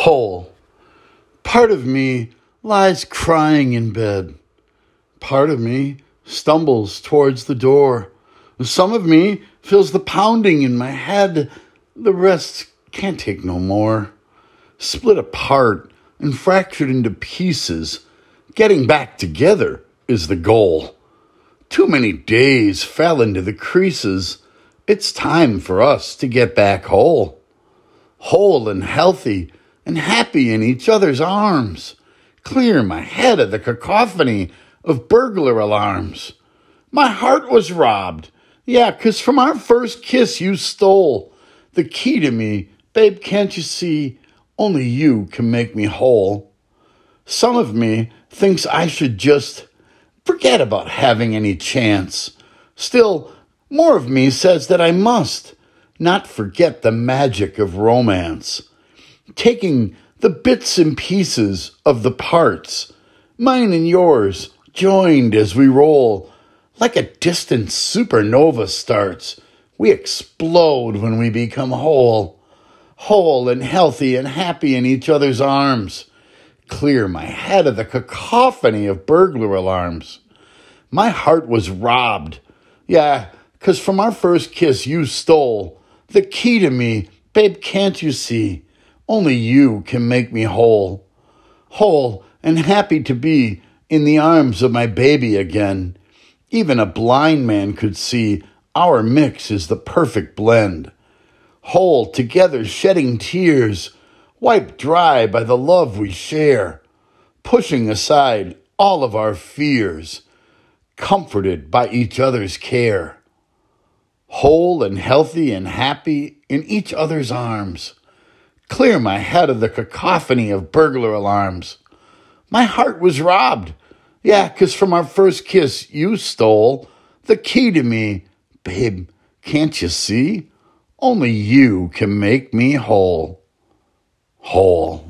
whole. Part of me lies crying in bed. Part of me stumbles towards the door. Some of me feels the pounding in my head. The rest can't take no more. Split apart and fractured into pieces. Getting back together is the goal. Too many days fell into the creases. It's time for us to get back whole. Whole and healthy and happy in each other's arms. Clear my head of the cacophony of burglar alarms. My heart was robbed. Yeah, 'cause from our first kiss you stole the key to me. Babe, can't you see? Only you can make me whole. Some of me thinks I should just forget about having any chance. Still, more of me says that I must not forget the magic of romance. Taking the bits and pieces of the parts, mine and yours, joined as we roll. Like a distant supernova starts, we explode when we become whole. Whole and healthy and happy in each other's arms. Clear my head of the cacophony of burglar alarms. My heart was robbed. Yeah, 'cause from our first kiss you stole the key to me. Babe, can't you see? Only you can make me whole. Whole and happy to be in the arms of my baby again. Even a blind man could see our mix is the perfect blend. Whole together, shedding tears, wiped dry by the love we share, pushing aside all of our fears, comforted by each other's care. Whole and healthy and happy in each other's arms. Clear my head of the cacophony of burglar alarms. My heart was robbed yeah, 'cause from our first kiss, you stole the key to me. Babe, can't you see? Only you can make me whole. Whole.